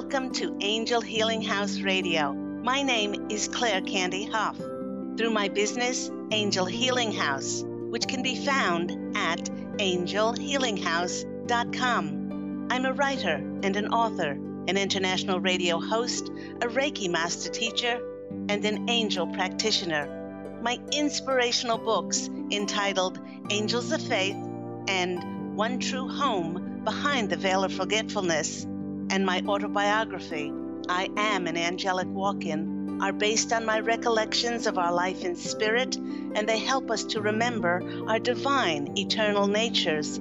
Welcome to Angel Healing House Radio. My name is Claire Candy Hough. Through my business, Angel Healing House, which can be found at angelhealinghouse.com. I'm a writer and an author, an international radio host, a Reiki master teacher, and an angel practitioner. My inspirational books entitled Angels of Faith and One True Home Behind the Veil of Forgetfulness, and my autobiography, I Am an Angelic Walk In, are based on my recollections of our life in spirit, and they help us to remember our divine, eternal natures.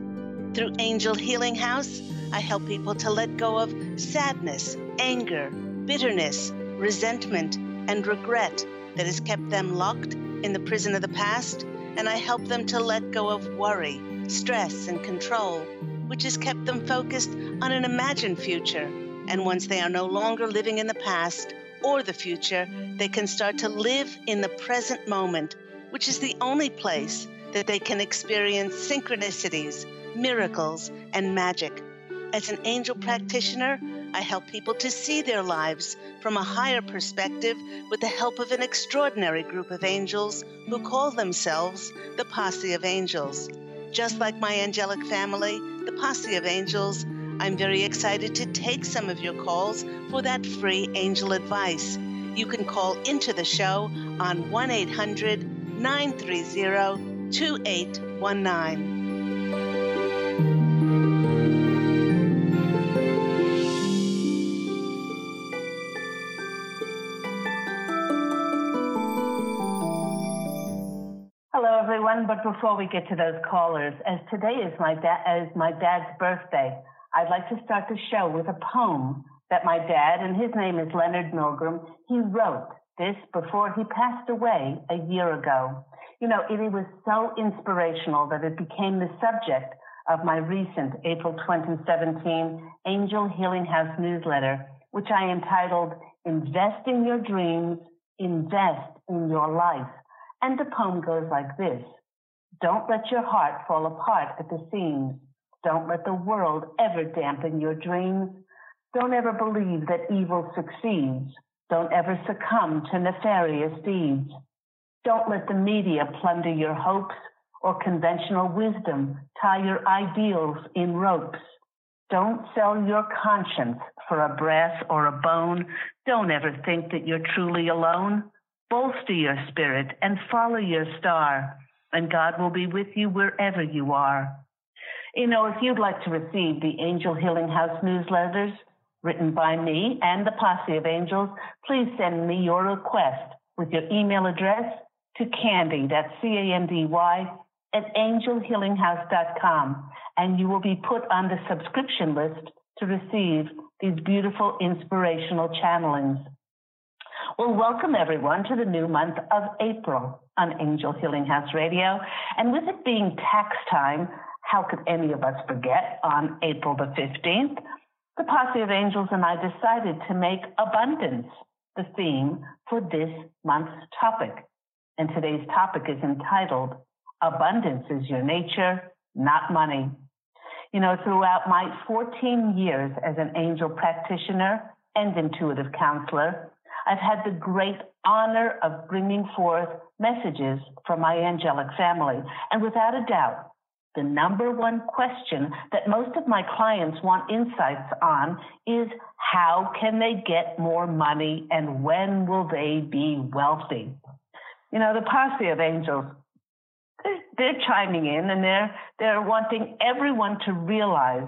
Through Angel Healing House, I help people to let go of sadness, anger, bitterness, resentment, and regret that has kept them locked in the prison of the past, and I help them to let go of worry, stress, and control which has kept them focused on an imagined future. And once they are no longer living in the past or the future, they can start to live in the present moment, which is the only place that they can experience synchronicities, miracles, and magic. As an angel practitioner, I help people to see their lives from a higher perspective with the help of an extraordinary group of angels who call themselves the Posse of Angels. Just like my angelic family, the Posse of Angels, I'm very excited to take some of your calls for that free angel advice. You can call into the show on 1 800 930 2819. Everyone. But before we get to those callers, as today is my da- my dad's birthday, I'd like to start the show with a poem that my dad, and his name is Leonard Milgram, he wrote this before he passed away a year ago. You know, it, it was so inspirational that it became the subject of my recent April 2017 Angel Healing House newsletter, which I entitled Invest in Your Dreams, Invest in Your Life. And the poem goes like this. Don't let your heart fall apart at the seams. Don't let the world ever dampen your dreams. Don't ever believe that evil succeeds. Don't ever succumb to nefarious deeds. Don't let the media plunder your hopes or conventional wisdom tie your ideals in ropes. Don't sell your conscience for a brass or a bone. Don't ever think that you're truly alone. Bolster your spirit and follow your star, and God will be with you wherever you are. You know, if you'd like to receive the Angel Healing House newsletters written by me and the Posse of Angels, please send me your request with your email address to Candy, that's C-A-N-D-Y, at angelhealinghouse.com, and you will be put on the subscription list to receive these beautiful inspirational channelings. Well, welcome everyone to the new month of April on Angel Healing House Radio. And with it being tax time, how could any of us forget on April the 15th? The Posse of Angels and I decided to make abundance the theme for this month's topic. And today's topic is entitled Abundance is Your Nature, Not Money. You know, throughout my 14 years as an angel practitioner and intuitive counselor, I've had the great honor of bringing forth messages from my angelic family. And without a doubt, the number one question that most of my clients want insights on is how can they get more money and when will they be wealthy? You know, the posse of angels, they're, they're chiming in and they're, they're wanting everyone to realize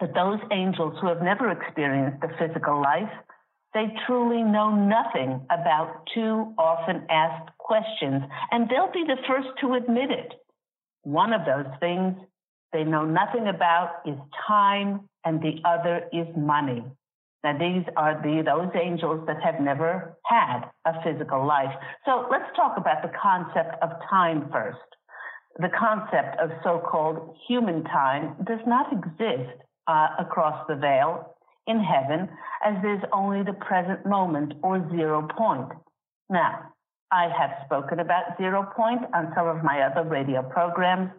that those angels who have never experienced the physical life, they truly know nothing about two often asked questions, and they'll be the first to admit it. One of those things they know nothing about is time, and the other is money. Now, these are the those angels that have never had a physical life. So let's talk about the concept of time first. The concept of so-called human time does not exist uh, across the veil in heaven, as there's only the present moment or zero point. Now, I have spoken about zero point on some of my other radio programs,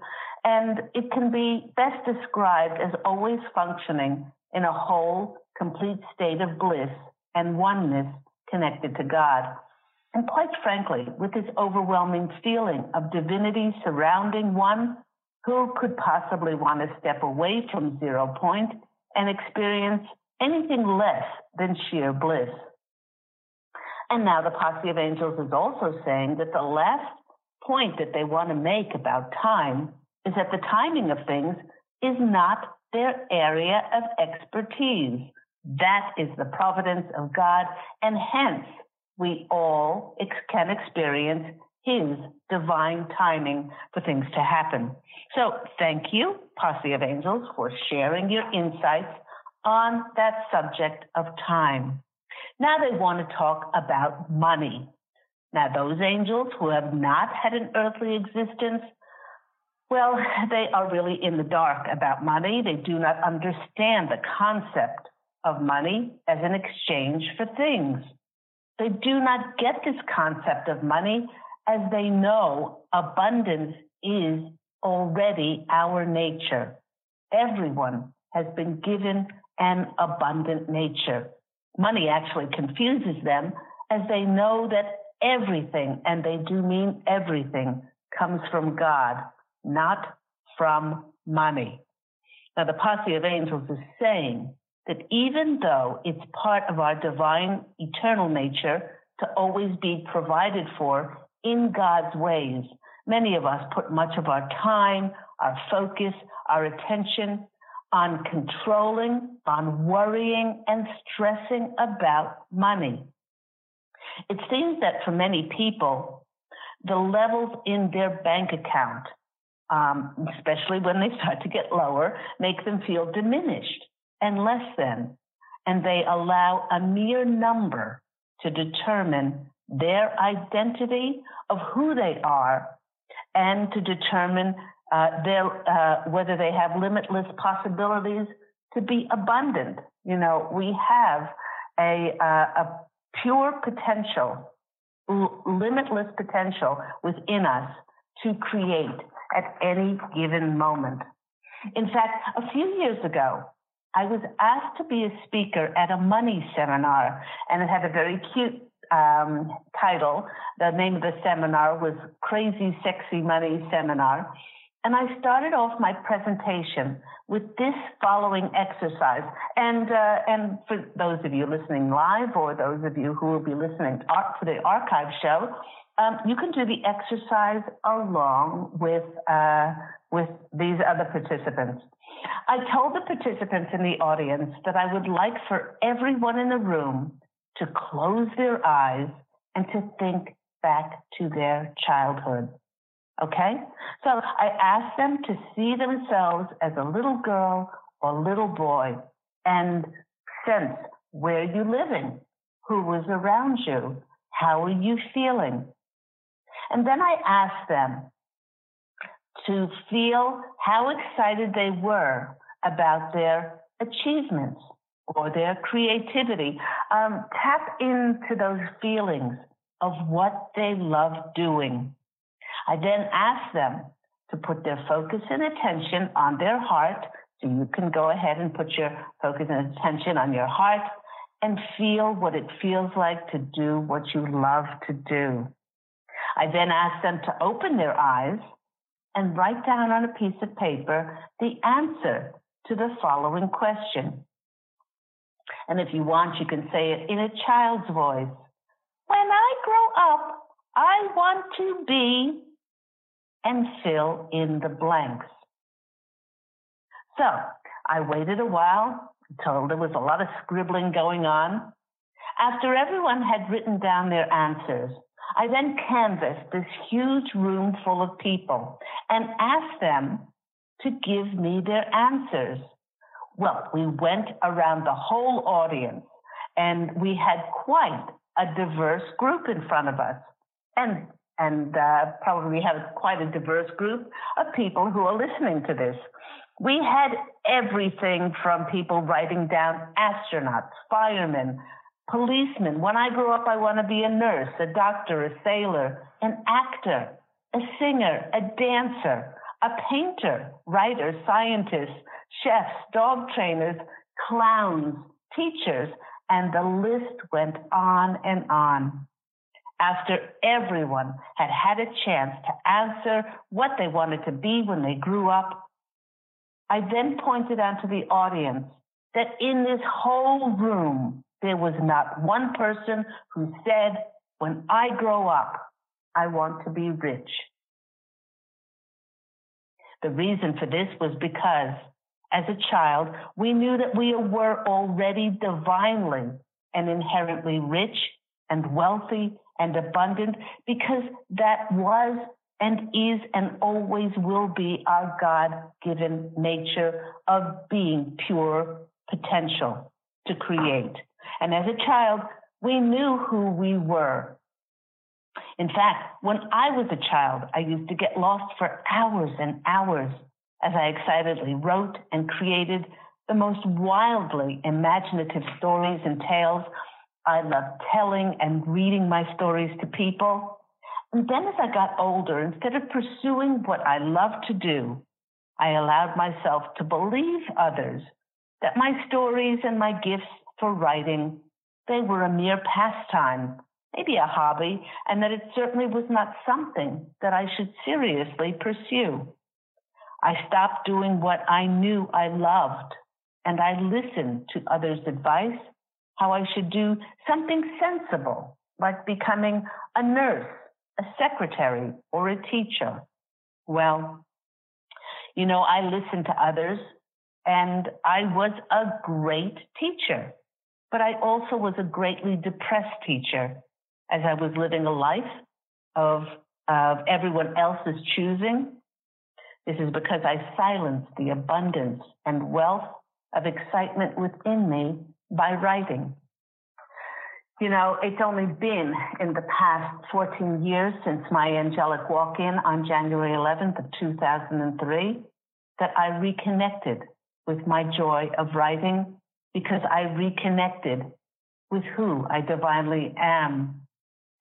and it can be best described as always functioning in a whole, complete state of bliss and oneness connected to God. And quite frankly, with this overwhelming feeling of divinity surrounding one, who could possibly want to step away from zero point and experience anything less than sheer bliss? And now the posse of angels is also saying that the last point that they want to make about time is that the timing of things is not their area of expertise. That is the providence of God, and hence we all ex- can experience his divine timing for things to happen. So thank you, Posse of Angels, for sharing your insights on that subject of time. Now they want to talk about money. Now, those angels who have not had an earthly existence, well, they are really in the dark about money. They do not understand the concept of money as an exchange for things. They do not get this concept of money as they know abundance is already our nature. Everyone has been given an abundant nature. Money actually confuses them as they know that everything, and they do mean everything, comes from God, not from money. Now, the posse of angels is saying that even though it's part of our divine eternal nature to always be provided for in God's ways. Many of us put much of our time, our focus, our attention on controlling, on worrying, and stressing about money. It seems that for many people, the levels in their bank account, um, especially when they start to get lower, make them feel diminished and less than, and they allow a mere number to determine their identity of who they are and to determine uh, uh, whether they have limitless possibilities to be abundant. You know, we have a, uh, a pure potential, l- limitless potential within us to create at any given moment. In fact, a few years ago, I was asked to be a speaker at a money seminar, and it had a very cute um, title. The name of the seminar was Crazy Sexy Money Seminar. And I started off my presentation with this following exercise. And, uh, and for those of you listening live or those of you who will be listening for the archive show, um, you can do the exercise along with, uh, with these other participants. I told the participants in the audience that I would like for everyone in the room to close their eyes and to think back to their childhood. Okay? So I asked them to see themselves as a little girl or little boy and sense where you living, who was around you, how are you feeling? And then I asked them to feel how excited they were about their achievements or their creativity. Um, tap into those feelings of what they love doing. I then ask them to put their focus and attention on their heart. So you can go ahead and put your focus and attention on your heart and feel what it feels like to do what you love to do. I then ask them to open their eyes and write down on a piece of paper the answer to the following question. And if you want, you can say it in a child's voice. When I grow up, I want to be, and fill in the blanks. So I waited a while until there was a lot of scribbling going on. After everyone had written down their answers, I then canvassed this huge room full of people and asked them to give me their answers. Well, we went around the whole audience and we had quite a diverse group in front of us. And and uh, probably have quite a diverse group of people who are listening to this. We had everything from people writing down astronauts, firemen, policemen. When I grow up, I want to be a nurse, a doctor, a sailor, an actor, a singer, a dancer, a painter, writer, scientist, chefs, dog trainers, clowns, teachers, and the list went on and on. After everyone had had a chance to answer what they wanted to be when they grew up, I then pointed out to the audience that in this whole room, there was not one person who said, when I grow up, I want to be rich. The reason for this was because as a child, we knew that we were already divinely and inherently rich and wealthy and abundant because that was and is and always will be our God given nature of being pure potential to create. And as a child, we knew who we were. In fact, when I was a child, I used to get lost for hours and hours as I excitedly wrote and created the most wildly imaginative stories and tales. I loved telling and reading my stories to people. And then as I got older, instead of pursuing what I loved to do, I allowed myself to believe others that my stories and my gifts for writing, they were a mere pastime, maybe a hobby, and that it certainly was not something that I should seriously pursue. I stopped doing what I knew I loved, and I listened to others' advice, how I should do something sensible, like becoming a nurse, a secretary, or a teacher. Well, you know, I listened to others, and I was a great teacher. But I also was a greatly depressed teacher as I was living a life of, of everyone else's choosing. This is because I silenced the abundance and wealth of excitement within me by writing. You know, it's only been in the past 14 years since my angelic walk in on January 11th of 2003 that I reconnected with my joy of writing because I reconnected with who I divinely am.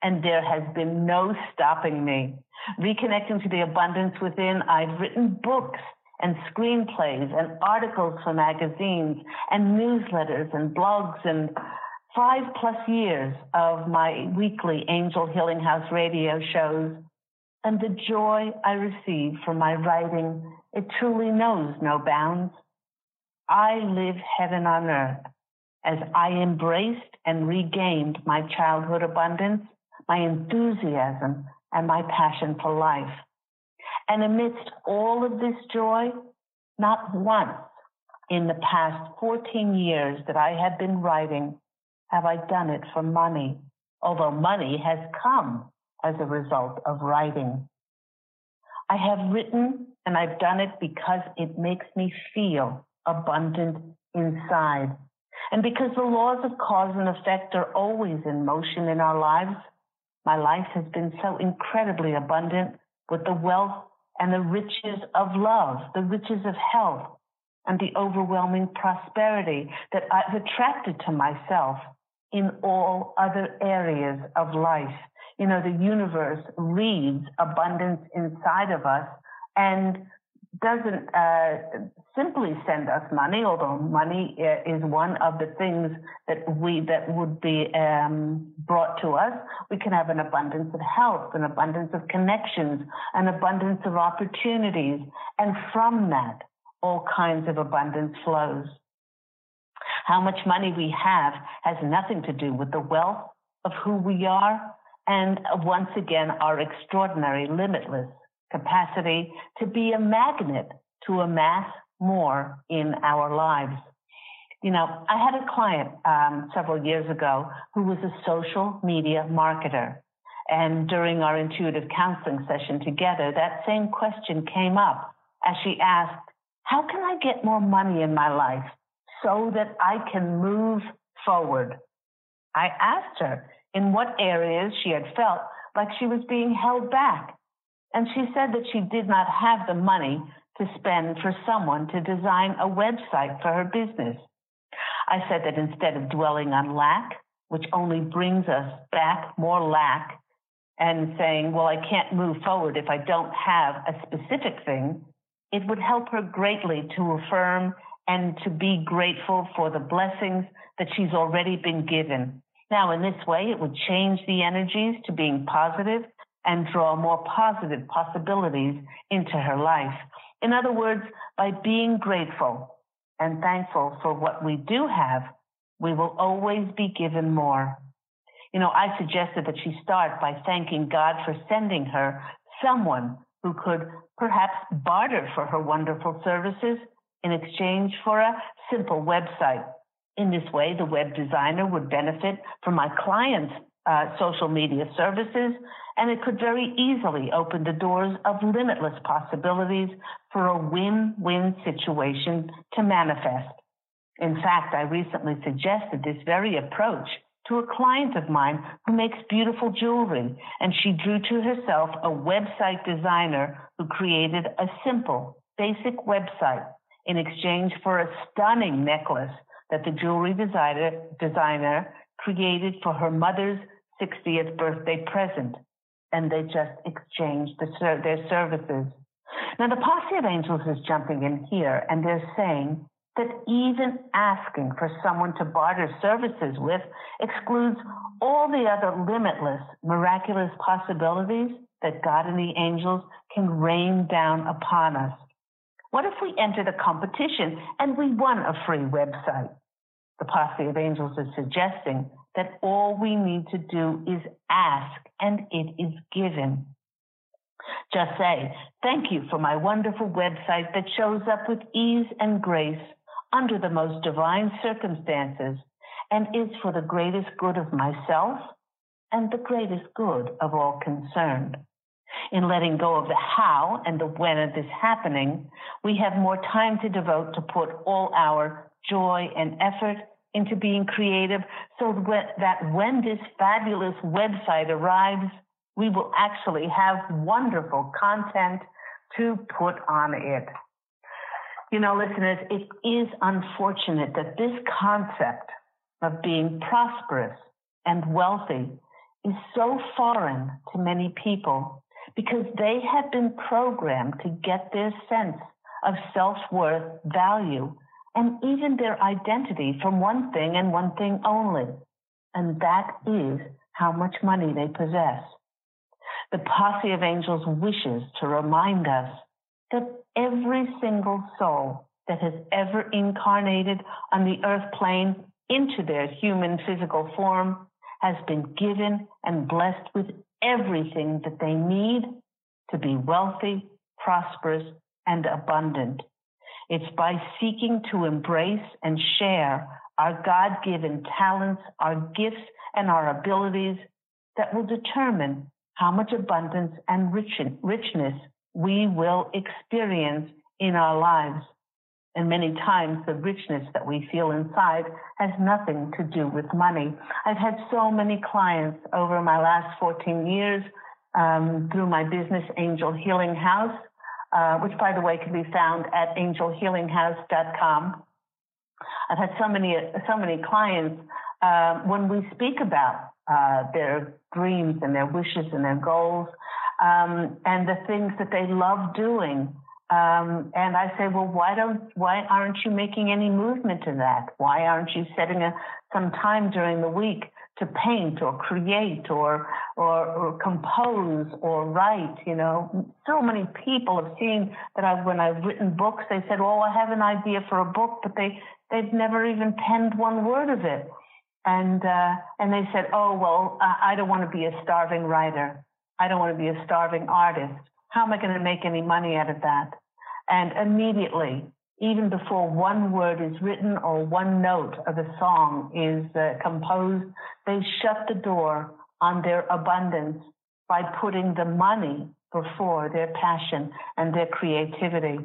And there has been no stopping me. Reconnecting to the abundance within, I've written books and screenplays and articles for magazines and newsletters and blogs and five plus years of my weekly Angel Healing House radio shows. And the joy I receive from my writing, it truly knows no bounds. I live heaven on earth as I embraced and regained my childhood abundance, my enthusiasm, and my passion for life. And amidst all of this joy, not once in the past 14 years that I have been writing have I done it for money, although money has come as a result of writing. I have written and I've done it because it makes me feel abundant inside. And because the laws of cause and effect are always in motion in our lives, my life has been so incredibly abundant with the wealth and the riches of love, the riches of health, and the overwhelming prosperity that I've attracted to myself in all other areas of life. You know, the universe reads abundance inside of us and doesn't uh, simply send us money, although money uh, is one of the things that we that would be um, brought to us. We can have an abundance of health, an abundance of connections, an abundance of opportunities, and from that, all kinds of abundance flows. How much money we have has nothing to do with the wealth of who we are, and once again, our extraordinary, limitless capacity to be a magnet to amass more in our lives. You know, I had a client um, several years ago who was a social media marketer. And during our intuitive counseling session together, that same question came up as she asked, How can I get more money in my life so that I can move forward? I asked her in what areas she had felt like she was being held back and she said that she did not have the money to spend for someone to design a website for her business. I said that instead of dwelling on lack, which only brings us back more lack, and saying, well, I can't move forward if I don't have a specific thing, it would help her greatly to affirm and to be grateful for the blessings that she's already been given. Now, in this way, it would change the energies to being positive and draw more positive possibilities into her life. In other words, by being grateful and thankful for what we do have, we will always be given more. You know, I suggested that she start by thanking God for sending her someone who could perhaps barter for her wonderful services in exchange for a simple website. In this way, the web designer would benefit from my client's uh, social media services, and it could very easily open the doors of limitless possibilities for a win-win situation to manifest. In fact, I recently suggested this very approach to a client of mine who makes beautiful jewelry, and she drew to herself a website designer who created a simple, basic website in exchange for a stunning necklace that the jewelry designer, designer created for her mother's 60th birthday present, and they just exchanged the, their services. Now, the posse of angels is jumping in here, and they're saying that even asking for someone to barter services with excludes all the other limitless, miraculous possibilities that God and the angels can rain down upon us. What if we entered a competition and we won a free website? The posse of angels is suggesting that all we need to do is ask and it is given. Just say, thank you for my wonderful website that shows up with ease and grace under the most divine circumstances and is for the greatest good of myself and the greatest good of all concerned. In letting go of the how and the when of this happening, we have more time to devote to put all our joy and effort into being creative so that when this fabulous website arrives, we will actually have wonderful content to put on it. You know, listeners, it is unfortunate that this concept of being prosperous and wealthy is so foreign to many people because they have been programmed to get their sense of self worth, value, and even their identity from one thing and one thing only, and that is how much money they possess. The posse of angels wishes to remind us that every single soul that has ever incarnated on the earth plane into their human physical form has been given and blessed with everything that they need to be wealthy, prosperous, and abundant. It's by seeking to embrace and share our God given talents, our gifts, and our abilities that will determine how much abundance and richness we will experience in our lives. And many times the richness that we feel inside has nothing to do with money. I've had so many clients over my last 14 years um, through my business Angel Healing House uh, which by the way can be found at angelhealinghouse.com. I've had so many so many clients uh, when we speak about uh, their dreams and their wishes and their goals um, and the things that they love doing. Um, and I say, well, why don't, why aren't you making any movement in that? Why aren't you setting a, some time during the week to paint or create or, or, or compose or write? You know, so many people have seen that I've, when I've written books, they said, oh, I have an idea for a book, but they, they've never even penned one word of it. And, uh, and they said, oh, well, I don't want to be a starving writer. I don't want to be a starving artist. How am I going to make any money out of that? And immediately, even before one word is written or one note of a song is uh, composed, they shut the door on their abundance by putting the money before their passion and their creativity.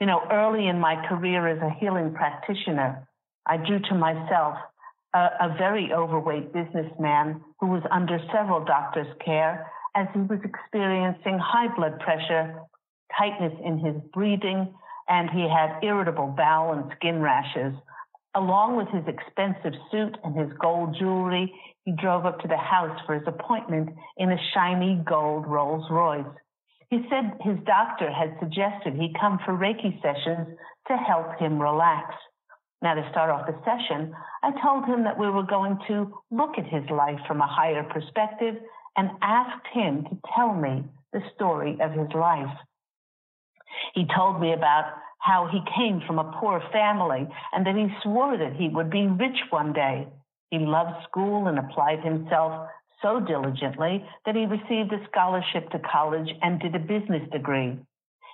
You know, early in my career as a healing practitioner, I drew to myself a, a very overweight businessman who was under several doctors' care as he was experiencing high blood pressure, tightness in his breathing, and he had irritable bowel and skin rashes. Along with his expensive suit and his gold jewelry, he drove up to the house for his appointment in a shiny gold Rolls Royce. He said his doctor had suggested he come for Reiki sessions to help him relax. Now, to start off the session, I told him that we were going to look at his life from a higher perspective and asked him to tell me the story of his life. He told me about how he came from a poor family and that he swore that he would be rich one day. He loved school and applied himself so diligently that he received a scholarship to college and did a business degree.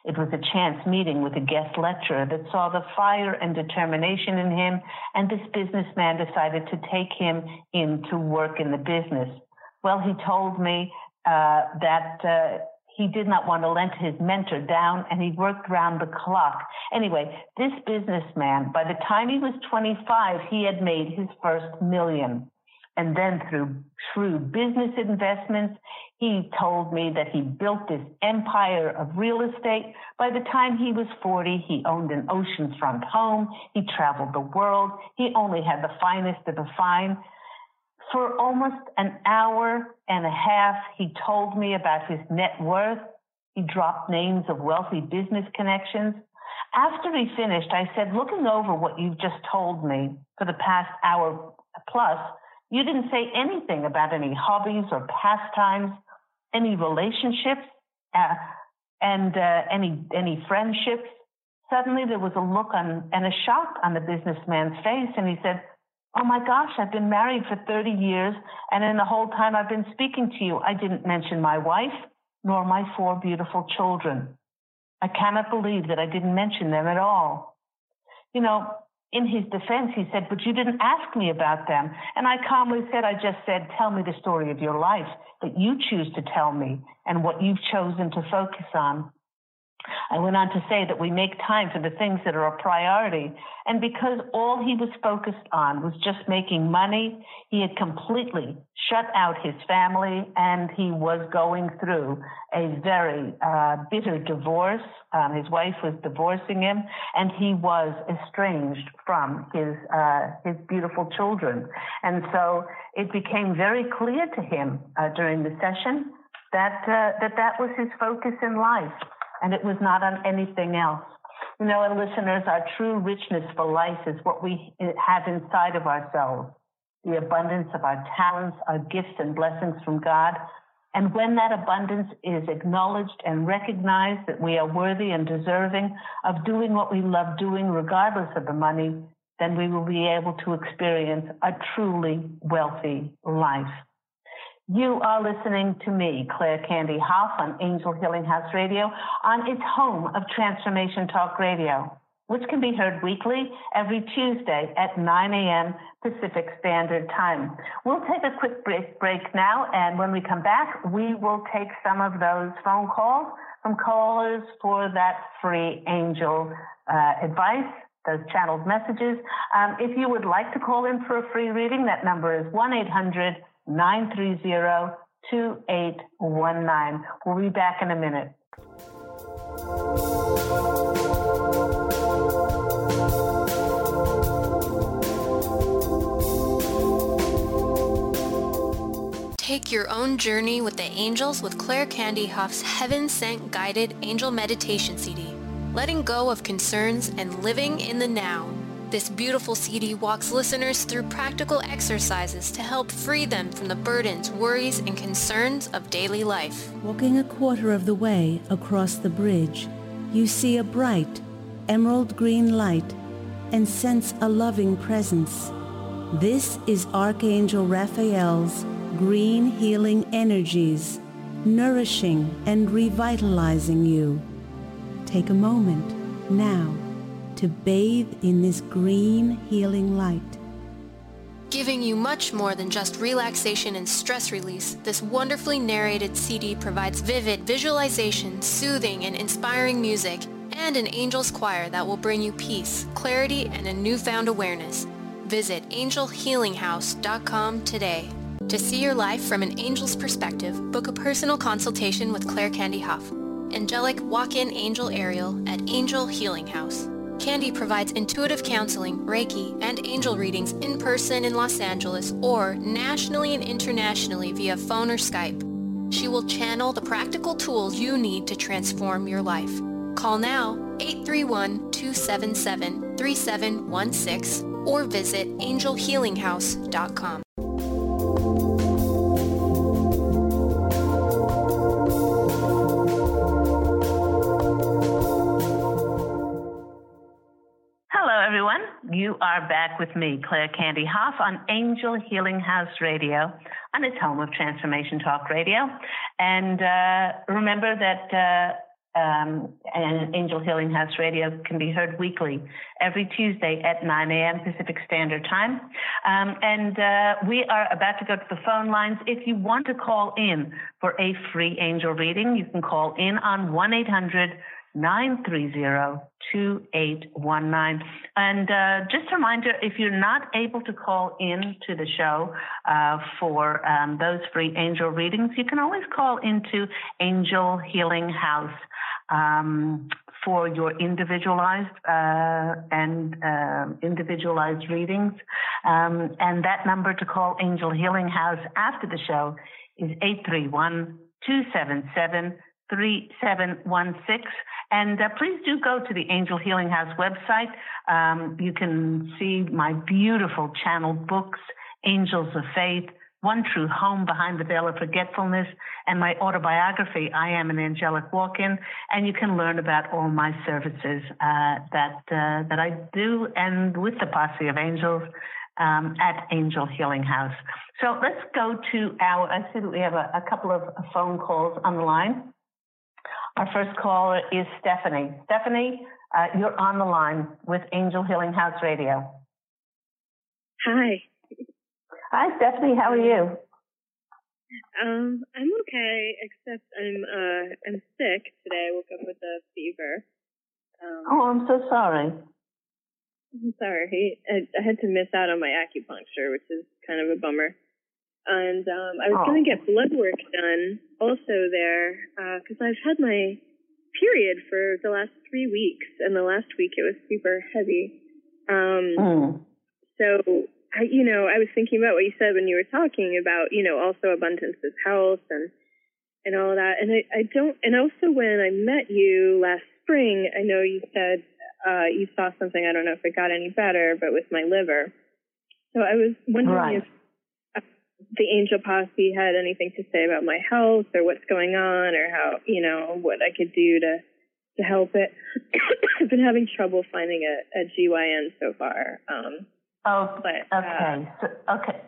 It was a chance meeting with a guest lecturer that saw the fire and determination in him, and this businessman decided to take him in to work in the business. Well, he told me uh, that uh, he did not want to let his mentor down and he worked round the clock. Anyway, this businessman, by the time he was 25, he had made his first million. And then through shrewd business investments, he told me that he built this empire of real estate. By the time he was 40, he owned an oceanfront home. He traveled the world. He only had the finest of the fine. For almost an hour and a half, he told me about his net worth. He dropped names of wealthy business connections. After he finished, I said, looking over what you've just told me for the past hour plus, you didn't say anything about any hobbies or pastimes, any relationships, uh, and uh, any any friendships. Suddenly, there was a look on and a shock on the businessman's face, and he said, Oh my gosh, I've been married for 30 years, and in the whole time I've been speaking to you, I didn't mention my wife nor my four beautiful children. I cannot believe that I didn't mention them at all. You know, in his defense, he said, But you didn't ask me about them. And I calmly said, I just said, Tell me the story of your life that you choose to tell me and what you've chosen to focus on. I went on to say that we make time for the things that are a priority. And because all he was focused on was just making money, he had completely shut out his family and he was going through a very uh, bitter divorce. Um, his wife was divorcing him and he was estranged from his, uh, his beautiful children. And so it became very clear to him uh, during the session that, uh, that that was his focus in life and it was not on anything else. You know, and listeners, our true richness for life is what we eh, have inside of ourselves the abundance of our talents, our gifts and blessings from God. And when that abundance is acknowledged and recognized that we are worthy and deserving of doing what we love doing, regardless of the money, then we will be able to experience a truly wealthy life. You are listening to me, Claire Candy Hough, on Angel Healing House Radio, on its home of Transformation Talk Radio, which can be heard weekly every Tuesday at 9 a.m. Pacific Standard Time. We'll take a quick break, break now, and when we come back, we will take some of those phone calls from callers for that free angel uh, advice those channeled messages. Um, if you would like to call in for a free reading, that number is 1 800 930 2819. We'll be back in a minute. Take your own journey with the angels with Claire Candy Hough's Heaven Sent Guided Angel Meditation CD letting go of concerns and living in the now. This beautiful CD walks listeners through practical exercises to help free them from the burdens, worries, and concerns of daily life. Walking a quarter of the way across the bridge, you see a bright, emerald green light and sense a loving presence. This is Archangel Raphael's green healing energies, nourishing and revitalizing you. Take a moment now to bathe in this green healing light. Giving you much more than just relaxation and stress release, this wonderfully narrated CD provides vivid visualization, soothing and inspiring music, and an angel's choir that will bring you peace, clarity, and a newfound awareness. Visit angelhealinghouse.com today. To see your life from an angel's perspective, book a personal consultation with Claire Candy Hough. Angelic Walk-In Angel Ariel at Angel Healing House. Candy provides intuitive counseling, Reiki, and angel readings in person in Los Angeles or nationally and internationally via phone or Skype. She will channel the practical tools you need to transform your life. Call now 831-277-3716 or visit angelhealinghouse.com. everyone. You are back with me, Claire Candy Hough, on Angel Healing House Radio, on its home of Transformation Talk Radio. And uh, remember that uh, um, Angel Healing House Radio can be heard weekly, every Tuesday at 9 a.m. Pacific Standard Time. Um, and uh, we are about to go to the phone lines. If you want to call in for a free angel reading, you can call in on 1 800 930 2819. And uh, just a reminder if you're not able to call in to the show uh, for um, those free angel readings, you can always call into Angel Healing House. Um, for your individualized uh, and uh, individualized readings. Um, and that number to call Angel Healing House after the show is 831 277 3716. And uh, please do go to the Angel Healing House website. Um, you can see my beautiful channeled books, Angels of Faith, One True Home Behind the Veil of Forgetfulness, and my autobiography, I Am an Angelic Walk-In. And you can learn about all my services uh, that uh, that I do, and with the posse of angels um, at Angel Healing House. So let's go to our. I see that we have a, a couple of phone calls on the line. Our first caller is Stephanie. Stephanie, uh, you're on the line with Angel Healing House Radio. Hi. Hi, Stephanie. How are you? Um, I'm okay, except I'm uh I'm sick today. I woke up with a fever. Um, oh, I'm so sorry. I'm sorry. I, I had to miss out on my acupuncture, which is kind of a bummer and um, I was oh. going to get blood work done also there because uh, I've had my period for the last three weeks, and the last week it was super heavy. Um, mm. So, I, you know, I was thinking about what you said when you were talking about, you know, also abundance is health and and all that. And I, I don't, and also when I met you last spring, I know you said uh, you saw something. I don't know if it got any better, but with my liver. So I was wondering right. if the angel posse had anything to say about my health or what's going on or how you know what I could do to to help it. I've been having trouble finding a, a GYN so far. Um, oh, but, uh, okay, uh, so, okay.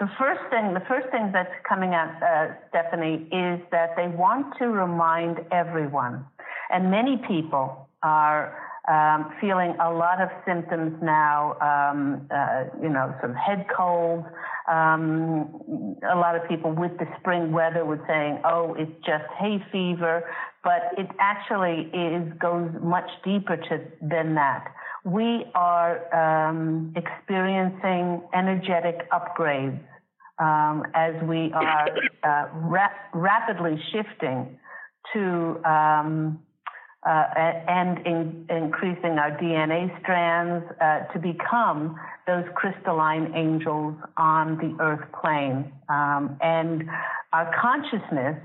The first thing, the first thing that's coming out, uh, Stephanie, is that they want to remind everyone, and many people are um, feeling a lot of symptoms now, um, uh, you know, some head colds. Um, a lot of people with the spring weather were saying, oh, it's just hay fever, but it actually is goes much deeper to, than that. We are um, experiencing energetic upgrades um, as we are uh, ra- rapidly shifting to um, uh, and in, increasing our DNA strands uh, to become those crystalline angels on the earth plane. Um, and our consciousness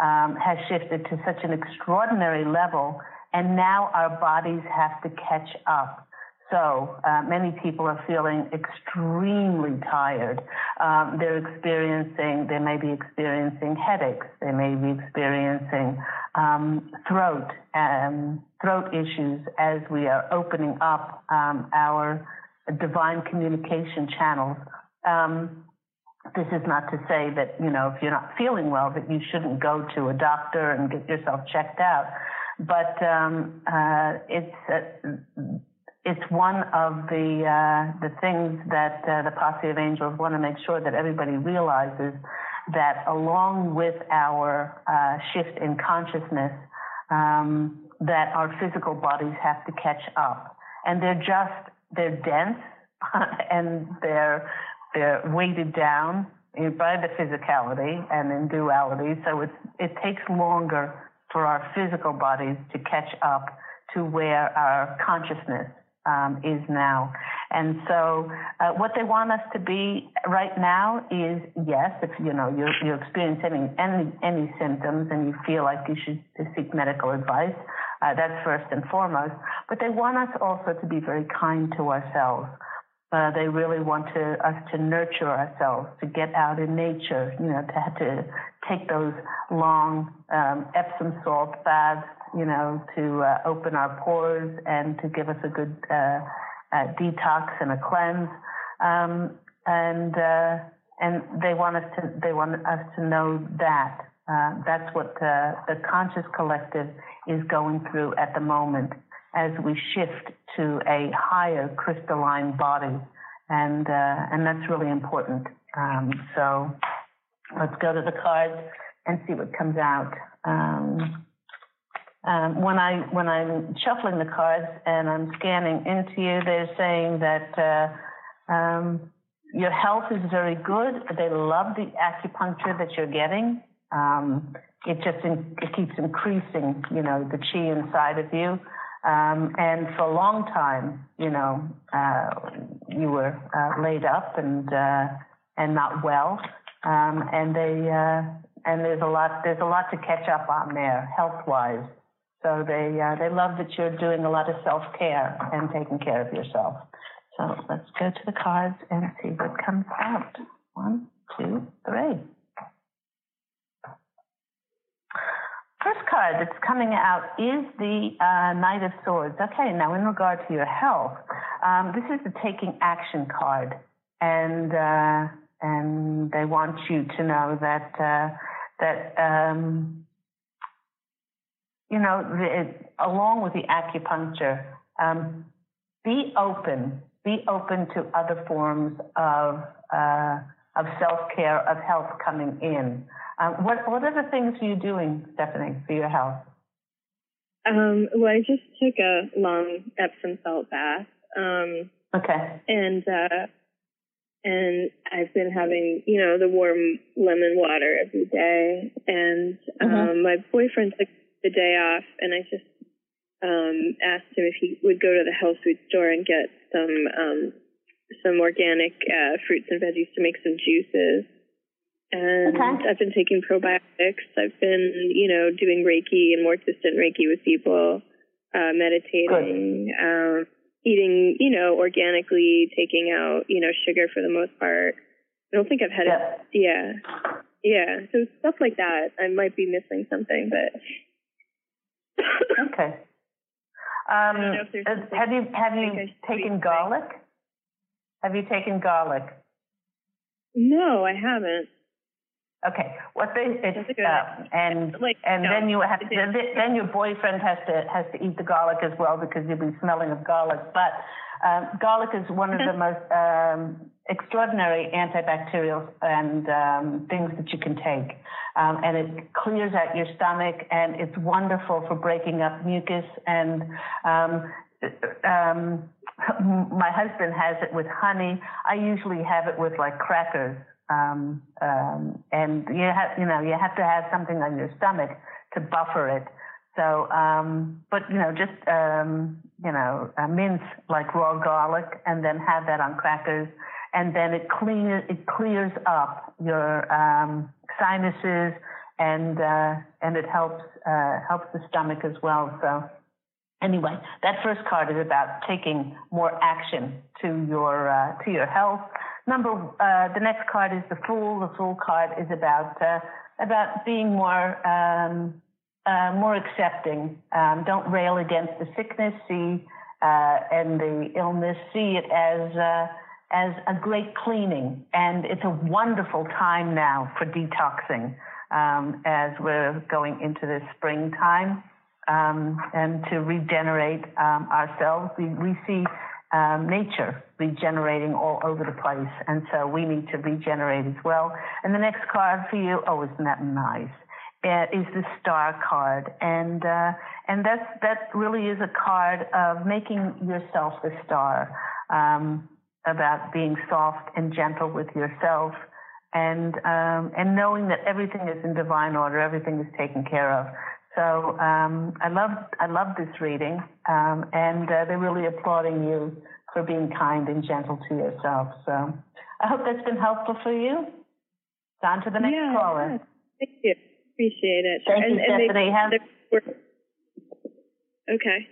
um, has shifted to such an extraordinary level and now our bodies have to catch up. So uh, many people are feeling extremely tired. Um, they're experiencing, they may be experiencing headaches. They may be experiencing um, throat um, throat issues as we are opening up um, our divine communication channels. Um, this is not to say that you know if you're not feeling well that you shouldn't go to a doctor and get yourself checked out, but uh, it's uh, it's one of the uh, the things that uh, the posse of angels want to make sure that everybody realizes that along with our uh, shift in consciousness, um, that our physical bodies have to catch up, and they're just they're dense and they're they're weighted down by the physicality and in duality. So it's it takes longer for our physical bodies to catch up to where our consciousness um, is now. And so, uh, what they want us to be right now is yes, if you know you're, you're experiencing any any symptoms and you feel like you should seek medical advice, uh, that's first and foremost. But they want us also to be very kind to ourselves. Uh, they really want to, us to nurture ourselves, to get out in nature, you know, to, to take those long um, Epsom salt baths you know, to uh, open our pores and to give us a good uh, uh, detox and a cleanse. Um, and uh, and they want us to they want us to know that uh, that's what uh, the conscious collective is going through at the moment as we shift to a higher crystalline body, and and that's really important. Um, so let's go to the cards and see what comes out. Um, um, when I when I'm shuffling the cards and I'm scanning into you, they're saying that uh, um, your health is very good. They love the acupuncture that you're getting. Um, it just in, it keeps increasing, you know, the chi inside of you. Um, and for a long time, you know, uh, you were uh, laid up and uh, and not well. Um, and they uh, and there's a lot there's a lot to catch up on there health wise. So they uh, they love that you're doing a lot of self care and taking care of yourself. So let's go to the cards and see what comes out. One, two, three. First card that's coming out is the uh, Knight of Swords. Okay, now in regard to your health, um, this is the taking action card, and uh, and they want you to know that uh, that um, you know, the, along with the acupuncture, um, be open, be open to other forms of uh, of self care, of health coming in. Um, what what are the things you're you doing, Stephanie, for your health? Um, well, I just took a long Epsom salt bath. Um, okay. And uh, and I've been having, you know, the warm lemon water every day. And mm-hmm. um, my boyfriend took the day off, and I just um, asked him if he would go to the health food store and get some um, some organic uh, fruits and veggies to make some juices. And okay. I've been taking probiotics. I've been, you know, doing Reiki and more distant Reiki with people, uh, meditating, um, eating, you know, organically, taking out, you know, sugar for the most part. I don't think I've had yeah. it. Yeah. Yeah. So stuff like that. I might be missing something, but okay. Um, have you have you taken garlic? Have you taken garlic? No, I haven't. Okay, what they it's, uh, and like, and no, then you have to, then your boyfriend has to has to eat the garlic as well because you'll be smelling of garlic. But um, garlic is one of the most um, extraordinary antibacterial and um, things that you can take. Um, and it clears out your stomach and it's wonderful for breaking up mucus. And um, um, my husband has it with honey. I usually have it with like crackers. Um, um, and you have, you know, you have to have something on your stomach to buffer it. So, um, but you know, just um, you know, mince like raw garlic, and then have that on crackers and then it clears it clears up your um, sinuses and uh, and it helps uh, helps the stomach as well. So anyway, that first card is about taking more action to your uh, to your health. Number uh, the next card is the Fool. The Fool card is about uh, about being more um, uh, more accepting. Um, don't rail against the sickness. See and the illness. See it as as a great cleaning, and it's a wonderful time now for detoxing um, as we're going into this springtime um, and to regenerate um, ourselves. We, we see um, nature regenerating all over the place, and so we need to regenerate as well. And the next card for you, oh, isn't that nice? Is the star card, and uh, and that's that really is a card of making yourself the star, um, about being soft and gentle with yourself, and um, and knowing that everything is in divine order, everything is taken care of. So um, I love I love this reading, um, and uh, they're really applauding you for being kind and gentle to yourself. So I hope that's been helpful for you. On to the next yeah, caller. Thank you. Appreciate it. Thank and, you, and Stephanie. Have, okay.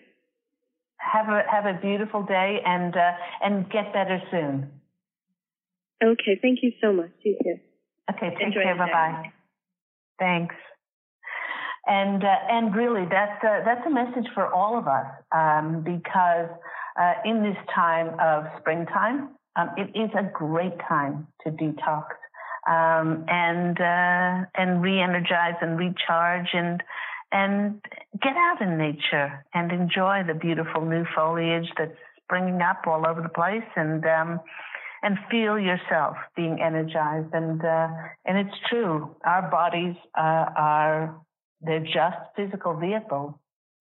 Have a have a beautiful day and uh, and get better soon. Okay. Thank you so much. You too. Okay. Take Enjoy care. Bye bye. Thanks. And uh, and really, that's a, that's a message for all of us um, because uh, in this time of springtime, um, it is a great time to detox um, and uh, and re-energize and recharge and and get out in nature and enjoy the beautiful new foliage that's springing up all over the place and um, and feel yourself being energized. And uh, and it's true our bodies uh, are they're just physical vehicles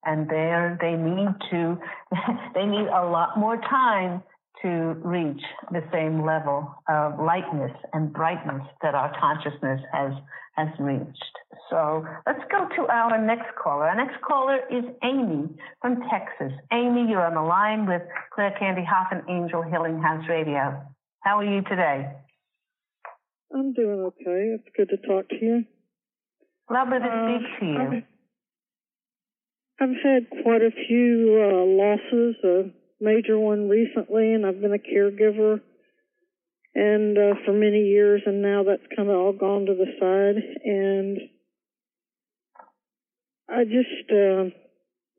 and they're they need to they need a lot more time to reach the same level of lightness and brightness that our consciousness has has reached. So let's go to our next caller. Our next caller is Amy from Texas. Amy, you're on the line with Claire Candy Hough and Angel Healing House Radio. How are you today? I'm doing okay. It's good to talk to you. Lovely to Uh, speak to you. I've, I've had quite a few uh, losses, a major one recently, and I've been a caregiver and uh, for many years, and now that's kind of all gone to the side. And I just uh,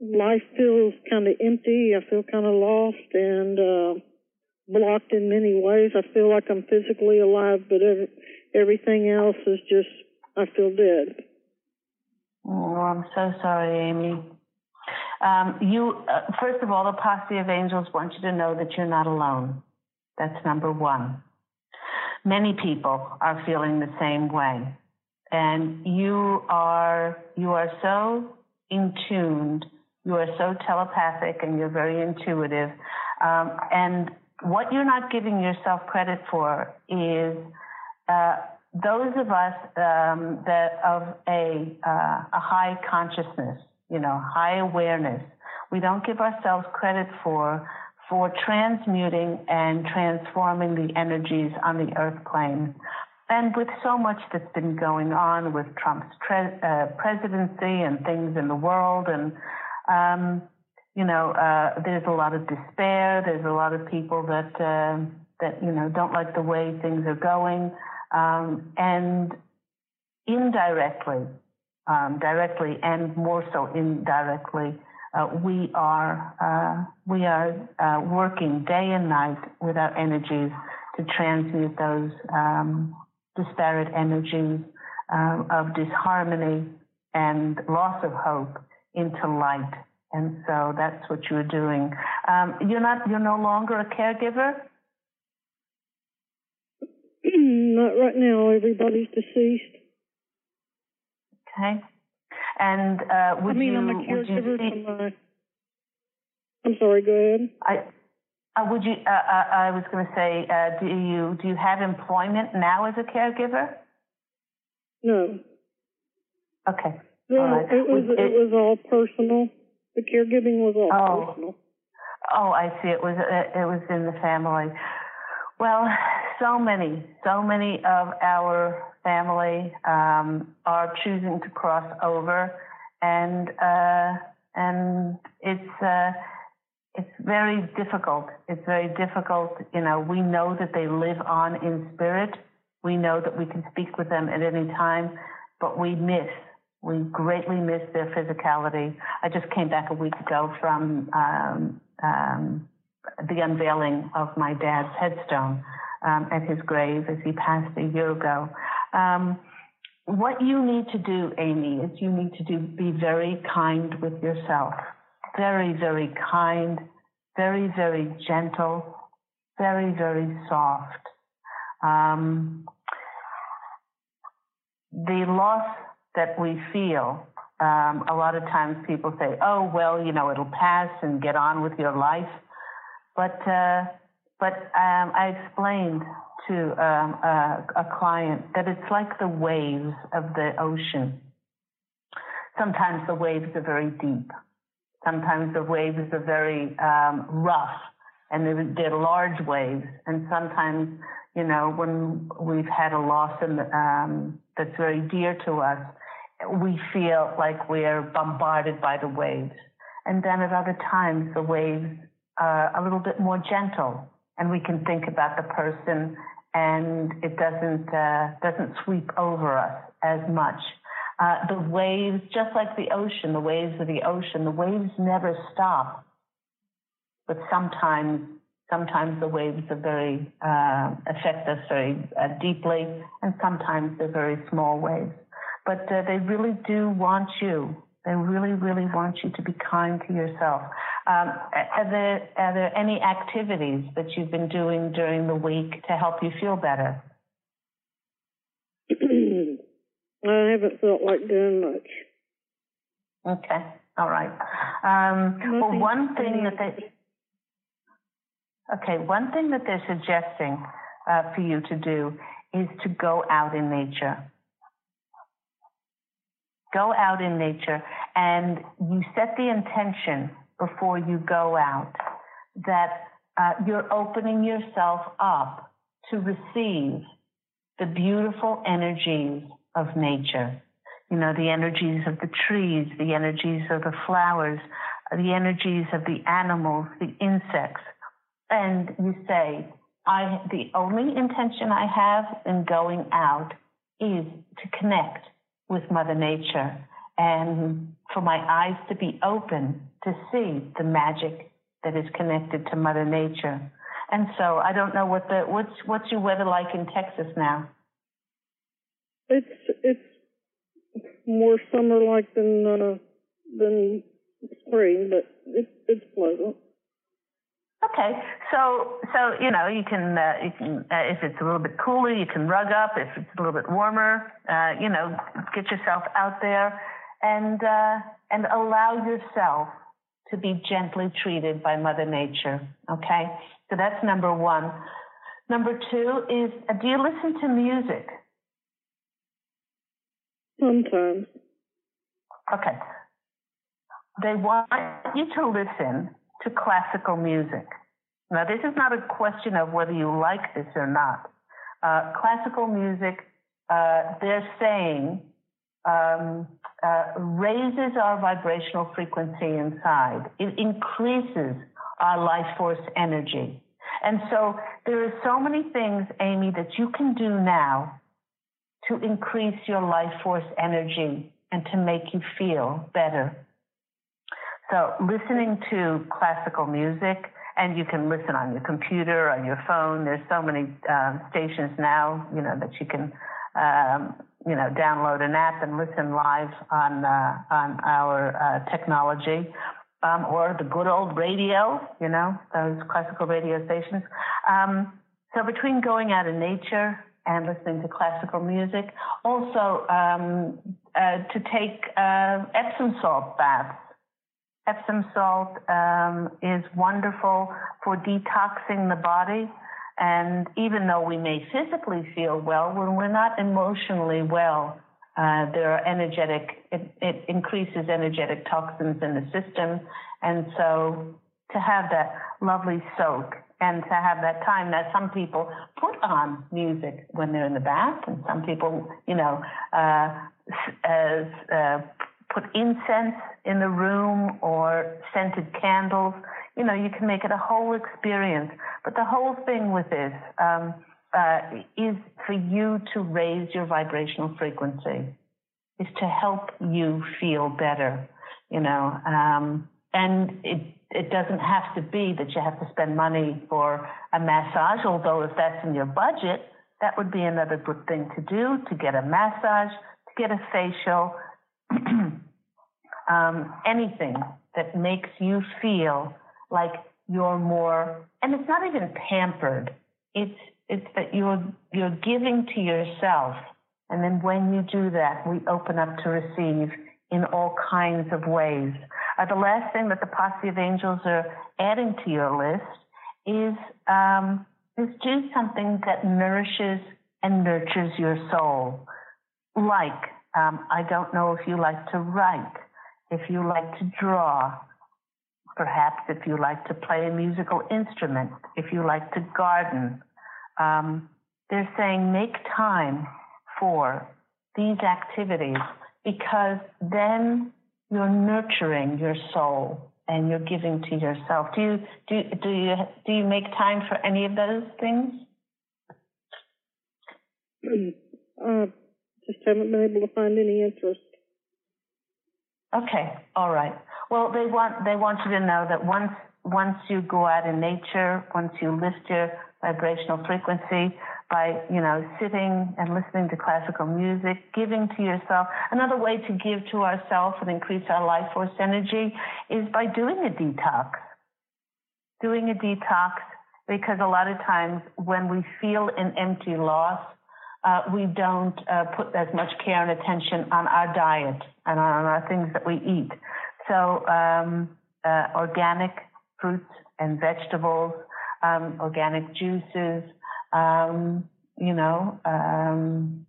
life feels kind of empty. I feel kind of lost and uh, blocked in many ways. I feel like I'm physically alive, but every, everything else is just I feel dead. Oh, I'm so sorry, Amy. Um, you, uh, first of all, the posse of angels want you to know that you're not alone. That's number one. Many people are feeling the same way, and you are you are so in tuned. You are so telepathic, and you're very intuitive. Um, and what you're not giving yourself credit for is uh, those of us um, that of a uh, a high consciousness, you know, high awareness, we don't give ourselves credit for for transmuting and transforming the energies on the earth plane. And with so much that's been going on with Trump's tre- uh, presidency and things in the world, and um, you know, uh, there's a lot of despair. There's a lot of people that uh, that you know don't like the way things are going, um, and indirectly, um, directly, and more so indirectly, uh, we are uh, we are uh, working day and night with our energies to transmute those um, disparate energies um, of disharmony and loss of hope into light. And so that's what you're doing. Um, you're not you're no longer a caregiver. Not right now. Everybody's deceased. Okay. And uh, would I mean, you I'm a would you caregiver see, my. I'm sorry. Go ahead. I, uh, would you? Uh, uh, I was going to say, uh, do you do you have employment now as a caregiver? No. Okay. No, right. it was Would- it, was all personal. The caregiving was all Oh. personal. Oh, I see. It was uh, it was in the family. Well, so many, so many of our family um, are choosing to cross over, and uh, and it's uh, it's very difficult. It's very difficult. You know, we know that they live on in spirit. We know that we can speak with them at any time, but we miss. We greatly miss their physicality. I just came back a week ago from um, um, the unveiling of my dad's headstone um, at his grave as he passed a year ago. Um, what you need to do, Amy, is you need to do be very kind with yourself. Very, very kind, very, very gentle, very, very soft. Um, the loss that we feel, um, a lot of times people say, oh, well, you know, it'll pass and get on with your life. But, uh, but um, I explained to um, a, a client that it's like the waves of the ocean. Sometimes the waves are very deep. Sometimes the waves are very um, rough and they're, they're, large waves. And sometimes, you know, when we've had a loss in, um, that's very dear to us, we feel like we're bombarded by the waves. And then at other times, the waves are a little bit more gentle and we can think about the person and it doesn't uh, doesn't sweep over us as much. Uh, the waves, just like the ocean, the waves of the ocean, the waves never stop. But sometimes, sometimes the waves are very uh, affect us very uh, deeply, and sometimes they're very small waves. But uh, they really do want you. They really, really want you to be kind to yourself. Um, are there are there any activities that you've been doing during the week to help you feel better? I haven't felt like doing much. Okay, all right. Um, well, one thing that they okay, one thing that they're suggesting uh, for you to do is to go out in nature. Go out in nature, and you set the intention before you go out that uh, you're opening yourself up to receive the beautiful energies of nature. You know, the energies of the trees, the energies of the flowers, the energies of the animals, the insects. And you say, I, the only intention I have in going out is to connect with Mother Nature and for my eyes to be open to see the magic that is connected to Mother Nature. And so I don't know what the what's what's your weather like in Texas now? It's it's more summer like than uh, than spring, but it's it's pleasant. Okay, so so you know you can uh, you can uh, if it's a little bit cooler you can rug up. If it's a little bit warmer, uh, you know get yourself out there and uh, and allow yourself to be gently treated by Mother Nature. Okay, so that's number one. Number two is uh, do you listen to music? Sometimes. Okay. They want you to listen to classical music. Now, this is not a question of whether you like this or not. Uh, classical music, uh, they're saying, um, uh, raises our vibrational frequency inside. It increases our life force energy. And so there are so many things, Amy, that you can do now to increase your life force energy and to make you feel better. So listening to classical music, and you can listen on your computer, on your phone. There's so many um, stations now, you know, that you can um, you know, download an app and listen live on uh, on our uh, technology, um, or the good old radio, you know, those classical radio stations. Um, so between going out in nature and listening to classical music, also um, uh, to take uh, Epsom salt baths. Epsom salt um, is wonderful for detoxing the body. And even though we may physically feel well, when we're not emotionally well, uh, there are energetic, it, it, increases energetic toxins in the system. And so to have that lovely soak and to have that time that some people put on music when they're in the bath and some people, you know, uh, as, uh, put incense in the room or scented candles. You know, you can make it a whole experience. But the whole thing with this um, uh, is for you to raise your vibrational frequency, is to help you feel better. You know, um, and it it doesn't have to be that you have to spend money for a massage. Although if that's in your budget, that would be another good thing to do to get a massage, to get a facial, um, anything that makes you feel like you're more, and it's not even pampered. It's it's that you're you're giving to yourself, and then when you do that, we open up to receive in all kinds of ways. Uh, the last thing that the posse of angels are adding to your list is um, is do something that nourishes and nurtures your soul. Like, um, I don't know if you like to write, if you like to draw, perhaps if you like to play a musical instrument, if you like to garden. Um, they're saying make time for these activities because then you're nurturing your soul and you're giving to yourself. Do you do do you do you make time for any of those things? Uh, just haven't been able to find any interest. Okay, all right. Well, they want they want you to know that once once you go out in nature, once you lift your vibrational frequency by you know sitting and listening to classical music, giving to yourself. Another way to give to ourselves and increase our life force energy is by doing a detox. Doing a detox because a lot of times when we feel an empty loss, uh, we don't uh, put as much care and attention on our diet and on our things that we eat. So um, uh, organic fruits and vegetables, um, organic juices, um, you know, um,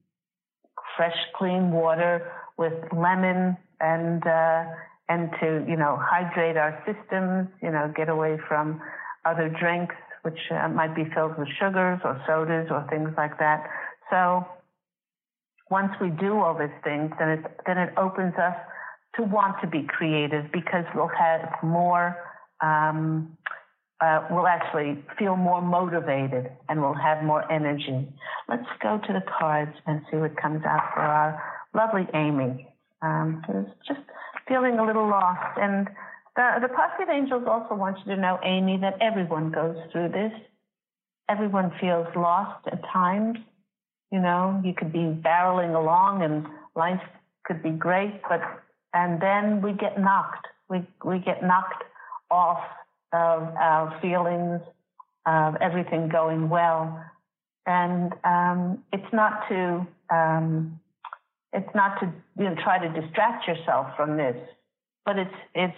fresh, clean water with lemon and uh, and to you know hydrate our systems. You know, get away from other drinks which uh, might be filled with sugars or sodas or things like that. So once we do all these things, then it then it opens us to want to be creative because we'll have more. Um, uh, we'll actually feel more motivated and we'll have more energy. Let's go to the cards and see what comes out for our lovely Amy, um, who's just feeling a little lost. And the, the posse of angels also want you to know, Amy, that everyone goes through this. Everyone feels lost at times. You know, you could be barreling along and life could be great, but and then we get knocked. We we get knocked off of our feelings of everything going well. And um, it's not to um, it's not to you know try to distract yourself from this, but it's it's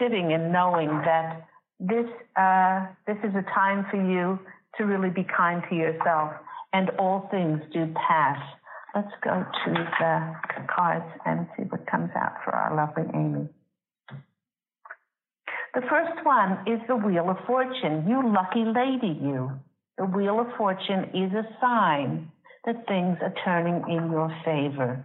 sitting and knowing that this uh, this is a time for you to really be kind to yourself, and all things do pass. Let's go to the cards and see what comes out for our lovely Amy. The first one is the Wheel of Fortune. You lucky lady, you. The Wheel of Fortune is a sign that things are turning in your favor.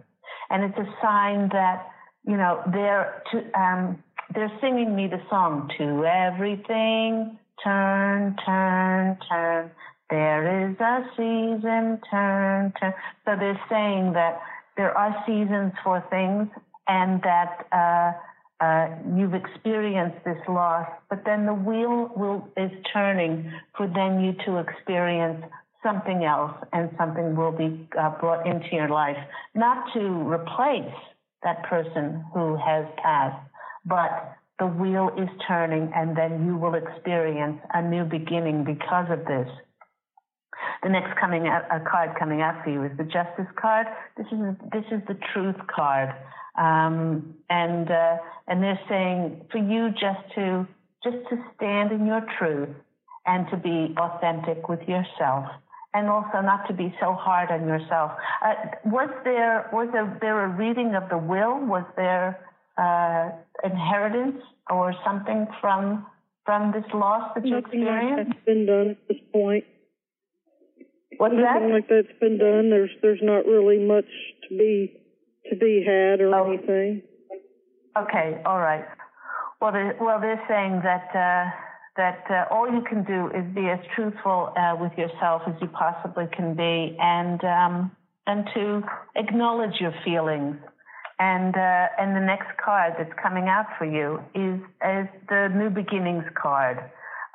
And it's a sign that, you know, they're, to, um, they're singing me the song, to everything, turn, turn, turn. There is a season, turn, turn. So they're saying that there are seasons for things and that, uh, uh, you've experienced this loss, but then the wheel will is turning for then you to experience something else, and something will be uh, brought into your life, not to replace that person who has passed, but the wheel is turning, and then you will experience a new beginning because of this. The next coming a card coming out for you is the Justice card. This is this is the Truth card. Um, and uh, and they're saying for you just to just to stand in your truth and to be authentic with yourself and also not to be so hard on yourself. Uh, was there was there, there a reading of the will? Was there uh, inheritance or something from from this loss that you Nothing experienced? like that's been done at this point. What's Nothing that? like that's been done. There's there's not really much to be to be had or Oh. anything. Okay, all right. Well, they're, well, they're saying that uh, that uh, all you can do is be as truthful uh, with yourself as you possibly can be, and um, and to acknowledge your feelings. And uh, and the next card that's coming out for you is is the new beginnings card.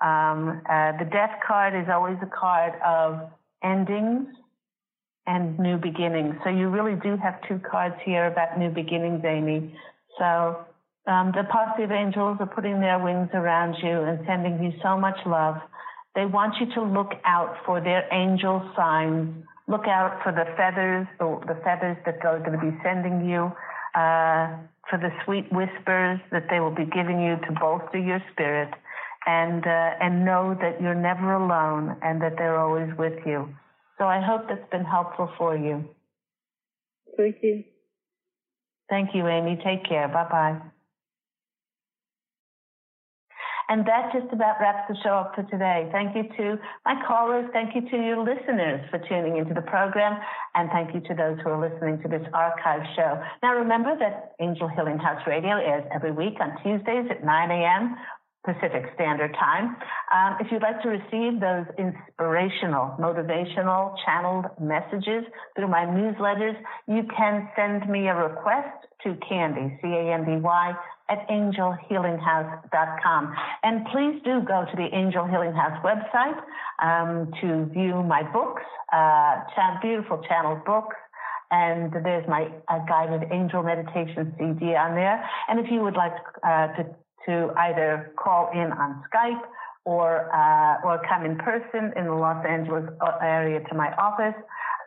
Um, uh, the death card is always a card of endings and new beginnings. So you really do have two cards here about new beginnings, Amy. So um, the posse of angels are putting their wings around you and sending you so much love. They want you to look out for their angel signs. Look out for the feathers, the, the feathers that they're going to be sending you, uh, for the sweet whispers that they will be giving you to bolster your spirit, and uh, and know that you're never alone and that they're always with you. So I hope that's been helpful for you. Thank you. Thank you, Amy. Take care. Bye bye. And that just about wraps the show up for today. Thank you to my callers. Thank you to your listeners for tuning into the program. And thank you to those who are listening to this archive show. Now, remember that Angel Healing House Radio airs every week on Tuesdays at 9 a.m. Pacific Standard Time. Um, if you'd like to receive those inspirational, motivational, channeled messages through my newsletters, you can send me a request to Candy, C-A-N-D-Y, at angelhealinghouse.com. And please do go to the Angel Healing House website um, to view my books, uh, beautiful channeled books. And there's my uh, guided angel meditation CD on there. And if you would like uh, to, to either call in on Skype or uh, or come in person in the Los Angeles uh, area to my office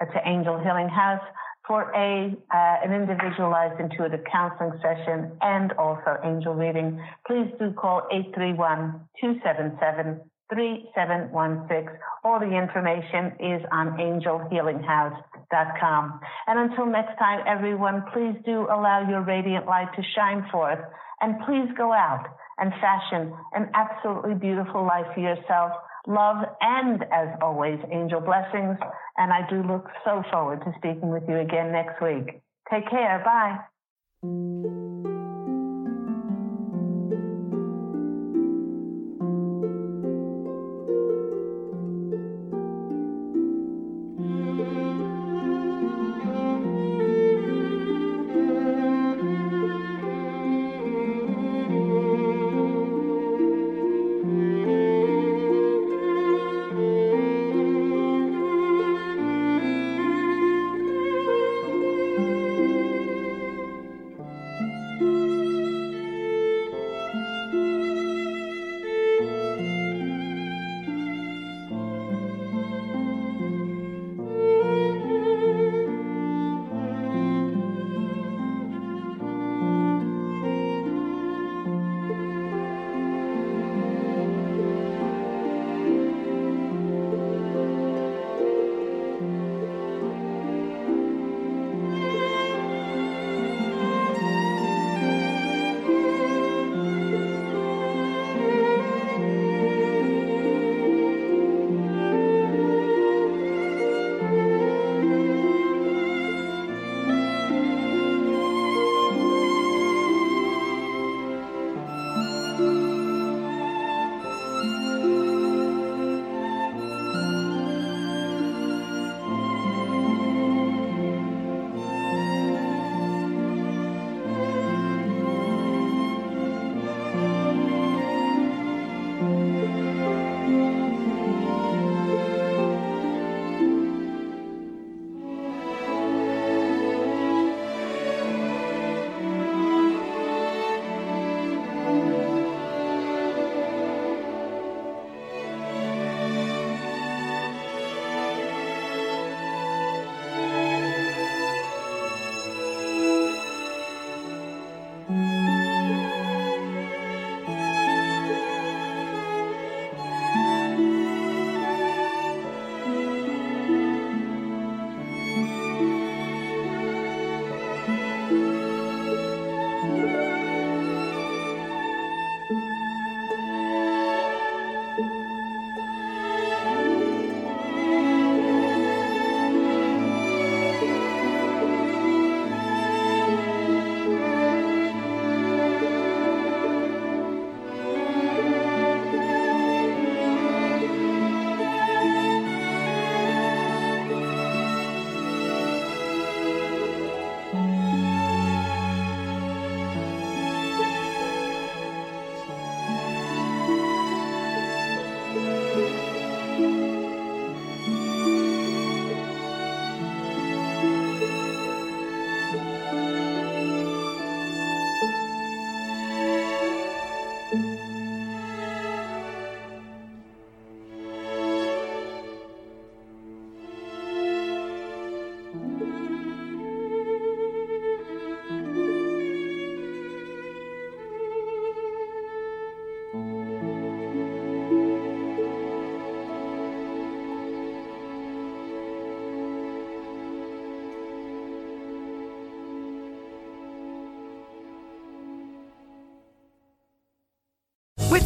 uh, to Angel Healing House, for a uh, an individualized intuitive counseling session and also angel reading, please do call 831-277-3716. All the information is on And until next time, everyone, please do allow your radiant light to shine forth and please go out and fashion an absolutely beautiful life for yourself love, and as always, angel blessings. And I do look so forward to speaking with you again next week. Take care. Bye.